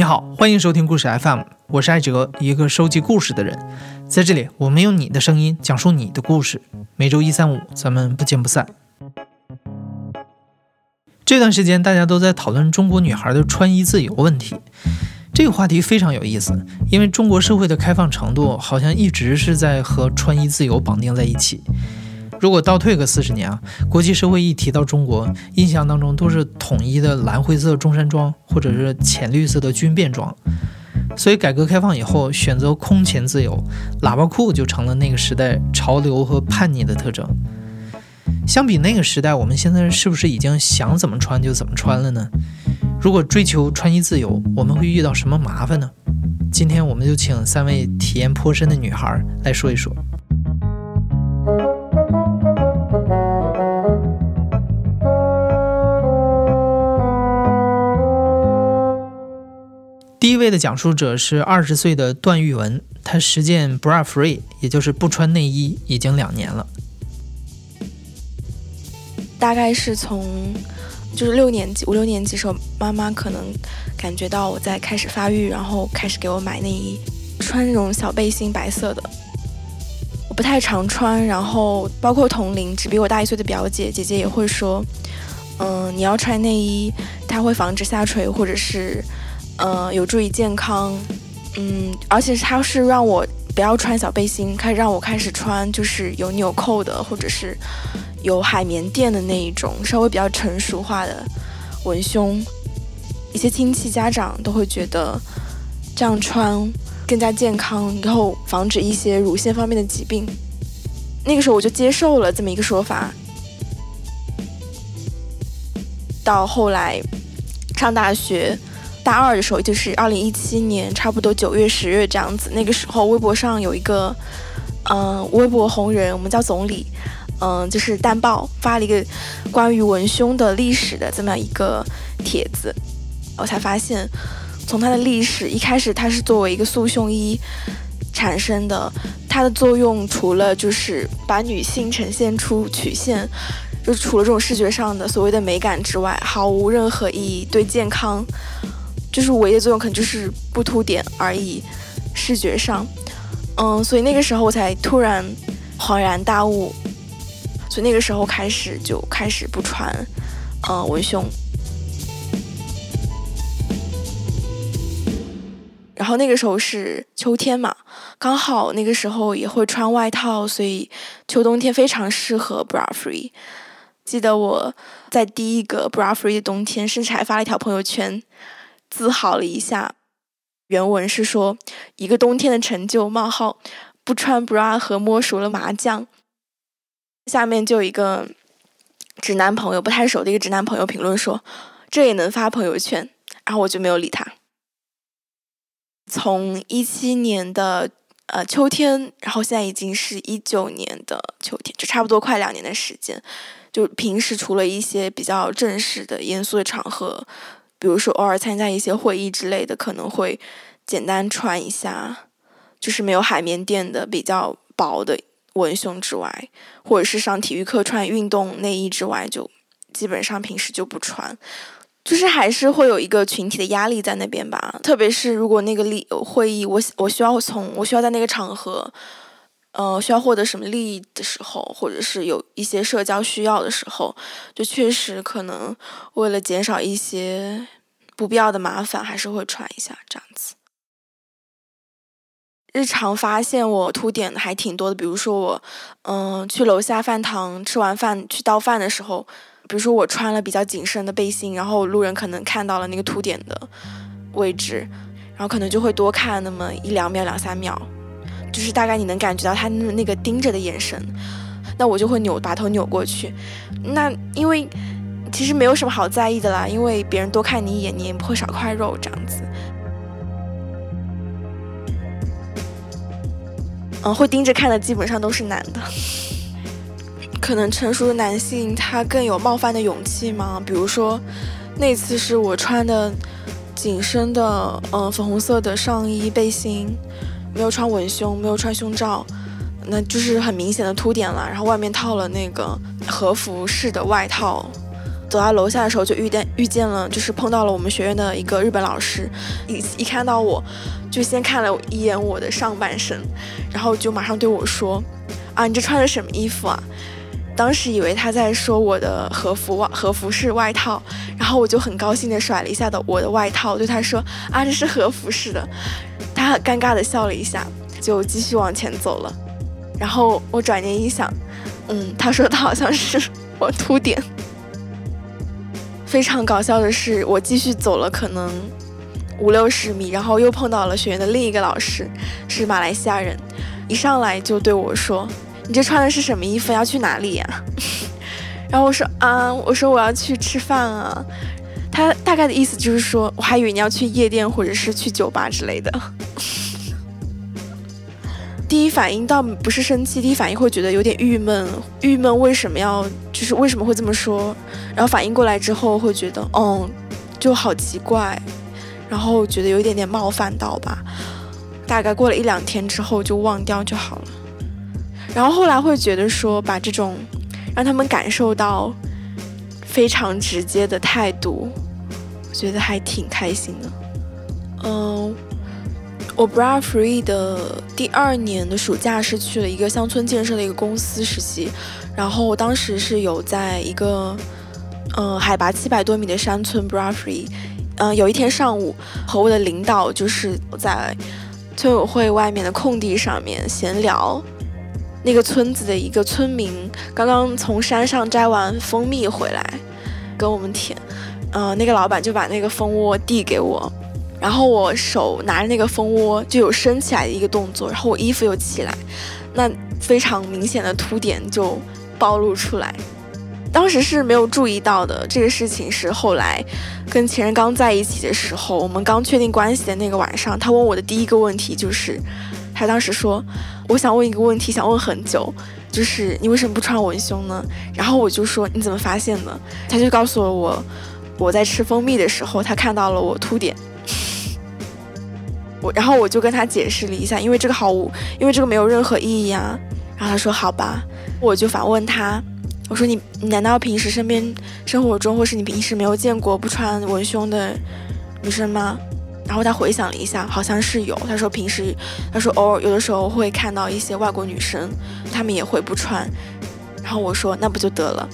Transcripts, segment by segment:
你好，欢迎收听故事 FM，我是艾哲，一个收集故事的人。在这里，我们用你的声音讲述你的故事。每周一、三、五，咱们不见不散。这段时间，大家都在讨论中国女孩的穿衣自由问题。这个话题非常有意思，因为中国社会的开放程度好像一直是在和穿衣自由绑定在一起。如果倒退个四十年啊，国际社会一提到中国，印象当中都是统一的蓝灰色中山装，或者是浅绿色的军便装。所以改革开放以后，选择空前自由，喇叭裤就成了那个时代潮流和叛逆的特征。相比那个时代，我们现在是不是已经想怎么穿就怎么穿了呢？如果追求穿衣自由，我们会遇到什么麻烦呢？今天我们就请三位体验颇深的女孩来说一说。位的讲述者是二十岁的段玉文，他实践 bra free，也就是不穿内衣，已经两年了。大概是从就是六年级五六年级时候，妈妈可能感觉到我在开始发育，然后开始给我买内衣，穿那种小背心，白色的。我不太常穿，然后包括同龄只比我大一岁的表姐姐姐也会说，嗯，你要穿内衣，它会防止下垂，或者是。嗯，有助于健康，嗯，而且他是让我不要穿小背心，开让我开始穿就是有纽扣的，或者是有海绵垫的那一种，稍微比较成熟化的文胸。一些亲戚家长都会觉得这样穿更加健康，以后防止一些乳腺方面的疾病。那个时候我就接受了这么一个说法。到后来上大学。大二的时候，就是二零一七年，差不多九月、十月这样子。那个时候，微博上有一个，嗯，微博红人，我们叫总理，嗯，就是淡豹发了一个关于文胸的历史的这么一个帖子，我才发现，从它的历史一开始，它是作为一个塑胸衣产生的，它的作用除了就是把女性呈现出曲线，就除了这种视觉上的所谓的美感之外，毫无任何意义，对健康。就是唯一的作用可能就是不凸点而已，视觉上，嗯，所以那个时候我才突然恍然大悟，所以那个时候开始就开始不穿，嗯，文胸。然后那个时候是秋天嘛，刚好那个时候也会穿外套，所以秋冬天非常适合 bra free。记得我在第一个 bra free 的冬天，甚至还发了一条朋友圈。自豪了一下，原文是说一个冬天的成就：冒号不穿 bra 和摸熟了麻将。下面就有一个直男朋友不太熟的一个直男朋友评论说：“这也能发朋友圈？”然后我就没有理他。从一七年的呃秋天，然后现在已经是一九年的秋天，就差不多快两年的时间。就平时除了一些比较正式的、严肃的场合。比如说，偶尔参加一些会议之类的，可能会简单穿一下，就是没有海绵垫的比较薄的文胸之外，或者是上体育课穿运动内衣之外，就基本上平时就不穿。就是还是会有一个群体的压力在那边吧，特别是如果那个例会议，我我需要从我需要在那个场合。呃，需要获得什么利益的时候，或者是有一些社交需要的时候，就确实可能为了减少一些不必要的麻烦，还是会穿一下这样子。日常发现我凸点的还挺多的，比如说我，嗯，去楼下饭堂吃完饭去倒饭的时候，比如说我穿了比较紧身的背心，然后路人可能看到了那个凸点的位置，然后可能就会多看那么一两秒、两三秒。就是大概你能感觉到他那个盯着的眼神，那我就会扭把头扭过去。那因为其实没有什么好在意的啦，因为别人多看你一眼，你也不会少块肉这样子。嗯，会盯着看的基本上都是男的。可能成熟的男性他更有冒犯的勇气吗？比如说那次是我穿的紧身的嗯粉红色的上衣背心。没有穿文胸，没有穿胸罩，那就是很明显的凸点了。然后外面套了那个和服式的外套，走到楼下的时候就遇见遇见了，就是碰到了我们学院的一个日本老师，一一看到我，就先看了一眼我的上半身，然后就马上对我说：“啊，你这穿的什么衣服啊？”当时以为他在说我的和服外和服式外套，然后我就很高兴的甩了一下的我的外套，对他说：“啊，这是和服式的。”他尴尬的笑了一下，就继续往前走了。然后我转念一想，嗯，他说的好像是我秃顶。非常搞笑的是，我继续走了可能五六十米，然后又碰到了学院的另一个老师，是马来西亚人，一上来就对我说：“你这穿的是什么衣服？要去哪里呀？” 然后我说：“啊，我说我要去吃饭啊。”他大概的意思就是说，我还以为你要去夜店或者是去酒吧之类的。第一反应倒不是生气，第一反应会觉得有点郁闷，郁闷为什么要，就是为什么会这么说？然后反应过来之后会觉得，嗯，就好奇怪，然后觉得有一点点冒犯到吧。大概过了一两天之后就忘掉就好了。然后后来会觉得说，把这种让他们感受到非常直接的态度，我觉得还挺开心的。嗯。我 bra free 的第二年的暑假是去了一个乡村建设的一个公司实习，然后我当时是有在一个，嗯，海拔七百多米的山村 bra free，嗯，有一天上午和我的领导就是在村委会外面的空地上面闲聊，那个村子的一个村民刚刚从山上摘完蜂蜜回来，跟我们舔，嗯，那个老板就把那个蜂窝递给我。然后我手拿着那个蜂窝就有升起来的一个动作，然后我衣服又起来，那非常明显的凸点就暴露出来。当时是没有注意到的，这个事情是后来跟前任刚在一起的时候，我们刚确定关系的那个晚上，他问我的第一个问题就是，他当时说，我想问一个问题，想问很久，就是你为什么不穿文胸呢？然后我就说你怎么发现的？他就告诉了我，我在吃蜂蜜的时候，他看到了我凸点。我然后我就跟他解释了一下，因为这个毫无，因为这个没有任何意义啊。然后他说好吧，我就反问他，我说你你难道平时身边生活中或是你平时没有见过不穿文胸的女生吗？然后他回想了一下，好像是有。他说平时，他说偶尔有的时候会看到一些外国女生，她们也会不穿。然后我说那不就得了。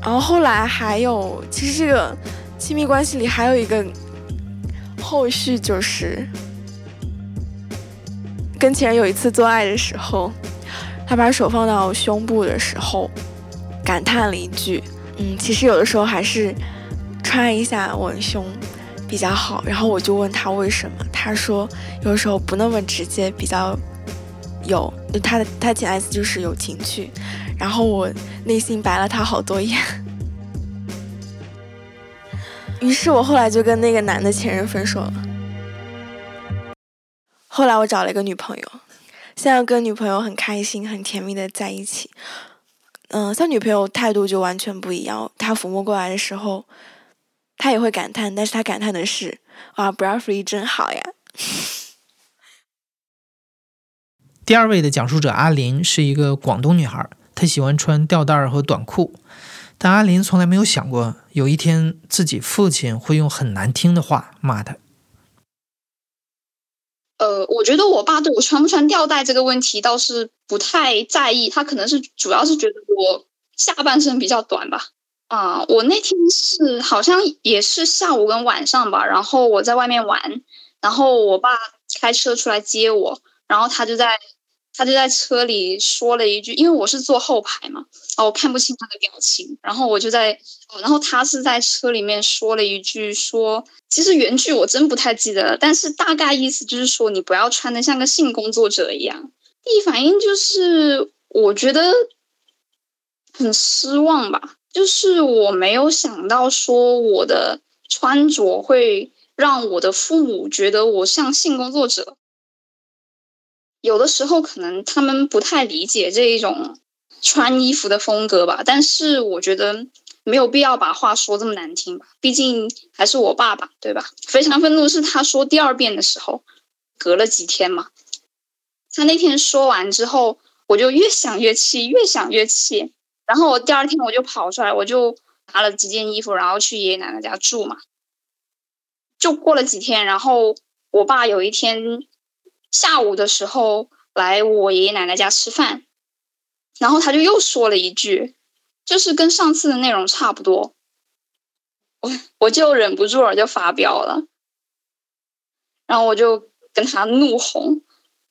然后后来还有，其实这个亲密关系里还有一个。后续就是跟前有一次做爱的时候，他把手放到胸部的时候，感叹了一句：“嗯，其实有的时候还是穿一下文胸比较好。”然后我就问他为什么，他说有时候不那么直接，比较有他的他潜台词就是有情趣。然后我内心白了他好多眼。于是我后来就跟那个男的前任分手了。后来我找了一个女朋友，现在跟女朋友很开心、很甜蜜的在一起。嗯，像女朋友态度就完全不一样。她抚摸过来的时候，她也会感叹，但是他感叹的是：“哇，bra free 真好呀。”第二位的讲述者阿林是一个广东女孩，她喜欢穿吊带儿和短裤。但阿林从来没有想过，有一天自己父亲会用很难听的话骂她。呃，我觉得我爸对我穿不穿吊带这个问题倒是不太在意，他可能是主要是觉得我下半身比较短吧。啊，我那天是好像也是下午跟晚上吧，然后我在外面玩，然后我爸开车出来接我，然后他就在。他就在车里说了一句，因为我是坐后排嘛，哦，我看不清他的表情，然后我就在，然后他是在车里面说了一句，说，其实原句我真不太记得了，但是大概意思就是说，你不要穿的像个性工作者一样。第一反应就是，我觉得很失望吧，就是我没有想到说我的穿着会让我的父母觉得我像性工作者。有的时候可能他们不太理解这一种穿衣服的风格吧，但是我觉得没有必要把话说这么难听吧，毕竟还是我爸爸，对吧？非常愤怒是他说第二遍的时候，隔了几天嘛，他那天说完之后，我就越想越气，越想越气，然后我第二天我就跑出来，我就拿了几件衣服，然后去爷爷奶奶家住嘛。就过了几天，然后我爸有一天下午的时候来我爷爷奶奶家吃饭，然后他就又说了一句，就是跟上次的内容差不多。我我就忍不住了，就发飙了，然后我就跟他怒吼，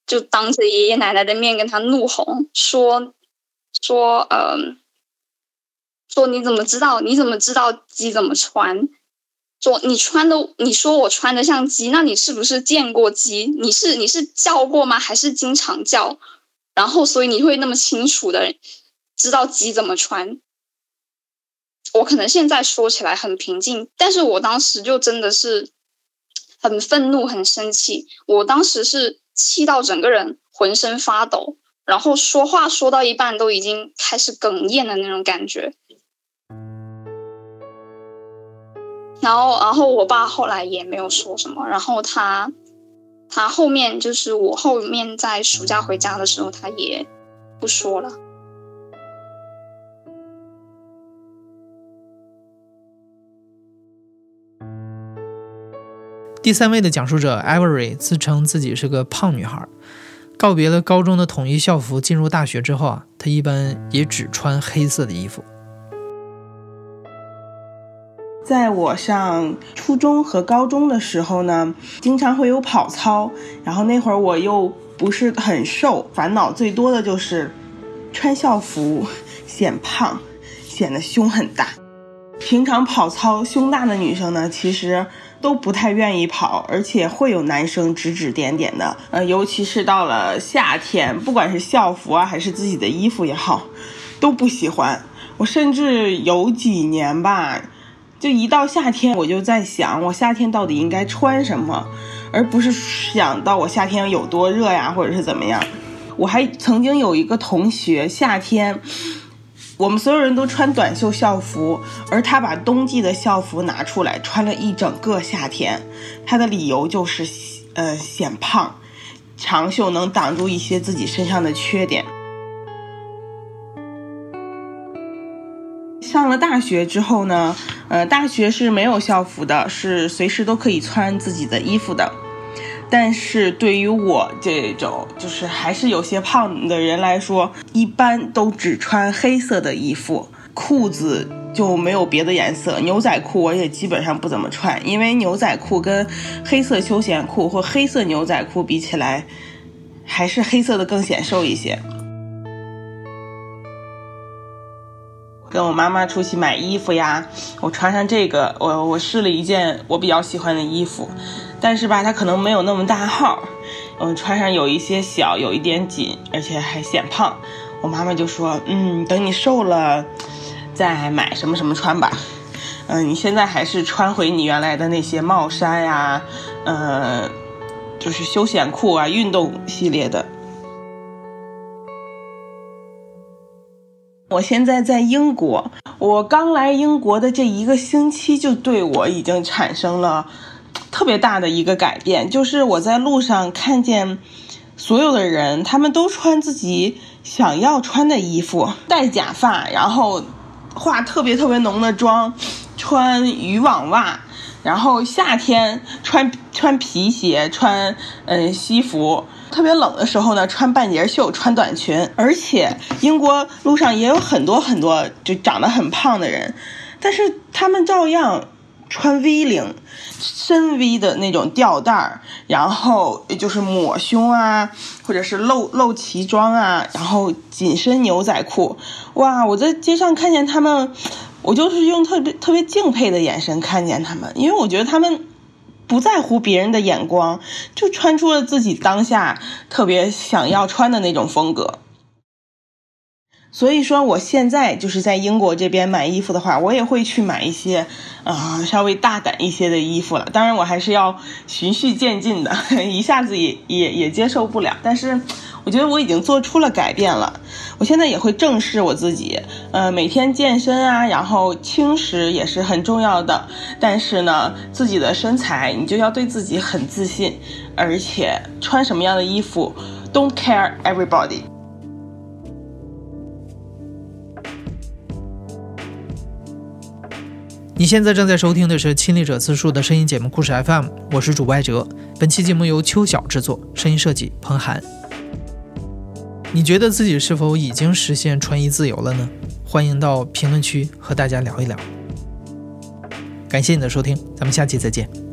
就当着爷爷奶奶的面跟他怒吼，说说嗯，说你怎么知道？你怎么知道鸡怎么穿？说你穿的，你说我穿的像鸡，那你是不是见过鸡？你是你是叫过吗？还是经常叫？然后所以你会那么清楚的知道鸡怎么穿？我可能现在说起来很平静，但是我当时就真的是很愤怒、很生气。我当时是气到整个人浑身发抖，然后说话说到一半都已经开始哽咽的那种感觉。然后，然后我爸后来也没有说什么。然后他，他后面就是我后面在暑假回家的时候，他也不说了。第三位的讲述者 Avery 自称自己是个胖女孩，告别了高中的统一校服，进入大学之后啊，她一般也只穿黑色的衣服。在我上初中和高中的时候呢，经常会有跑操，然后那会儿我又不是很瘦，烦恼最多的就是穿校服显胖，显得胸很大。平常跑操胸大的女生呢，其实都不太愿意跑，而且会有男生指指点点的。呃，尤其是到了夏天，不管是校服啊，还是自己的衣服也好，都不喜欢。我甚至有几年吧。就一到夏天，我就在想，我夏天到底应该穿什么，而不是想到我夏天有多热呀，或者是怎么样。我还曾经有一个同学，夏天我们所有人都穿短袖校服，而他把冬季的校服拿出来穿了一整个夏天。他的理由就是，呃，显胖，长袖能挡住一些自己身上的缺点。上了大学之后呢，呃，大学是没有校服的，是随时都可以穿自己的衣服的。但是对于我这种就是还是有些胖的人来说，一般都只穿黑色的衣服，裤子就没有别的颜色。牛仔裤我也基本上不怎么穿，因为牛仔裤跟黑色休闲裤或黑色牛仔裤比起来，还是黑色的更显瘦一些。跟我妈妈出去买衣服呀，我穿上这个，我我试了一件我比较喜欢的衣服，但是吧，它可能没有那么大号，嗯，穿上有一些小，有一点紧，而且还显胖。我妈妈就说，嗯，等你瘦了，再买什么什么穿吧。嗯，你现在还是穿回你原来的那些帽衫呀，呃，就是休闲裤啊，运动系列的。我现在在英国，我刚来英国的这一个星期就对我已经产生了特别大的一个改变，就是我在路上看见所有的人，他们都穿自己想要穿的衣服，戴假发，然后化特别特别浓的妆，穿渔网袜，然后夏天穿穿皮鞋，穿嗯西服。特别冷的时候呢，穿半截袖，穿短裙，而且英国路上也有很多很多就长得很胖的人，但是他们照样穿 V 领、深 V 的那种吊带儿，然后就是抹胸啊，或者是露露脐装啊，然后紧身牛仔裤。哇，我在街上看见他们，我就是用特别特别敬佩的眼神看见他们，因为我觉得他们。不在乎别人的眼光，就穿出了自己当下特别想要穿的那种风格。所以说，我现在就是在英国这边买衣服的话，我也会去买一些啊稍微大胆一些的衣服了。当然，我还是要循序渐进的，一下子也也也接受不了。但是。我觉得我已经做出了改变了，我现在也会正视我自己，呃，每天健身啊，然后轻食也是很重要的。但是呢，自己的身材你就要对自己很自信，而且穿什么样的衣服，Don't care everybody。你现在正在收听的是《亲历者自述》的声音节目故事 FM，我是主播艾哲。本期节目由秋晓制作，声音设计彭涵。你觉得自己是否已经实现穿衣自由了呢？欢迎到评论区和大家聊一聊。感谢你的收听，咱们下期再见。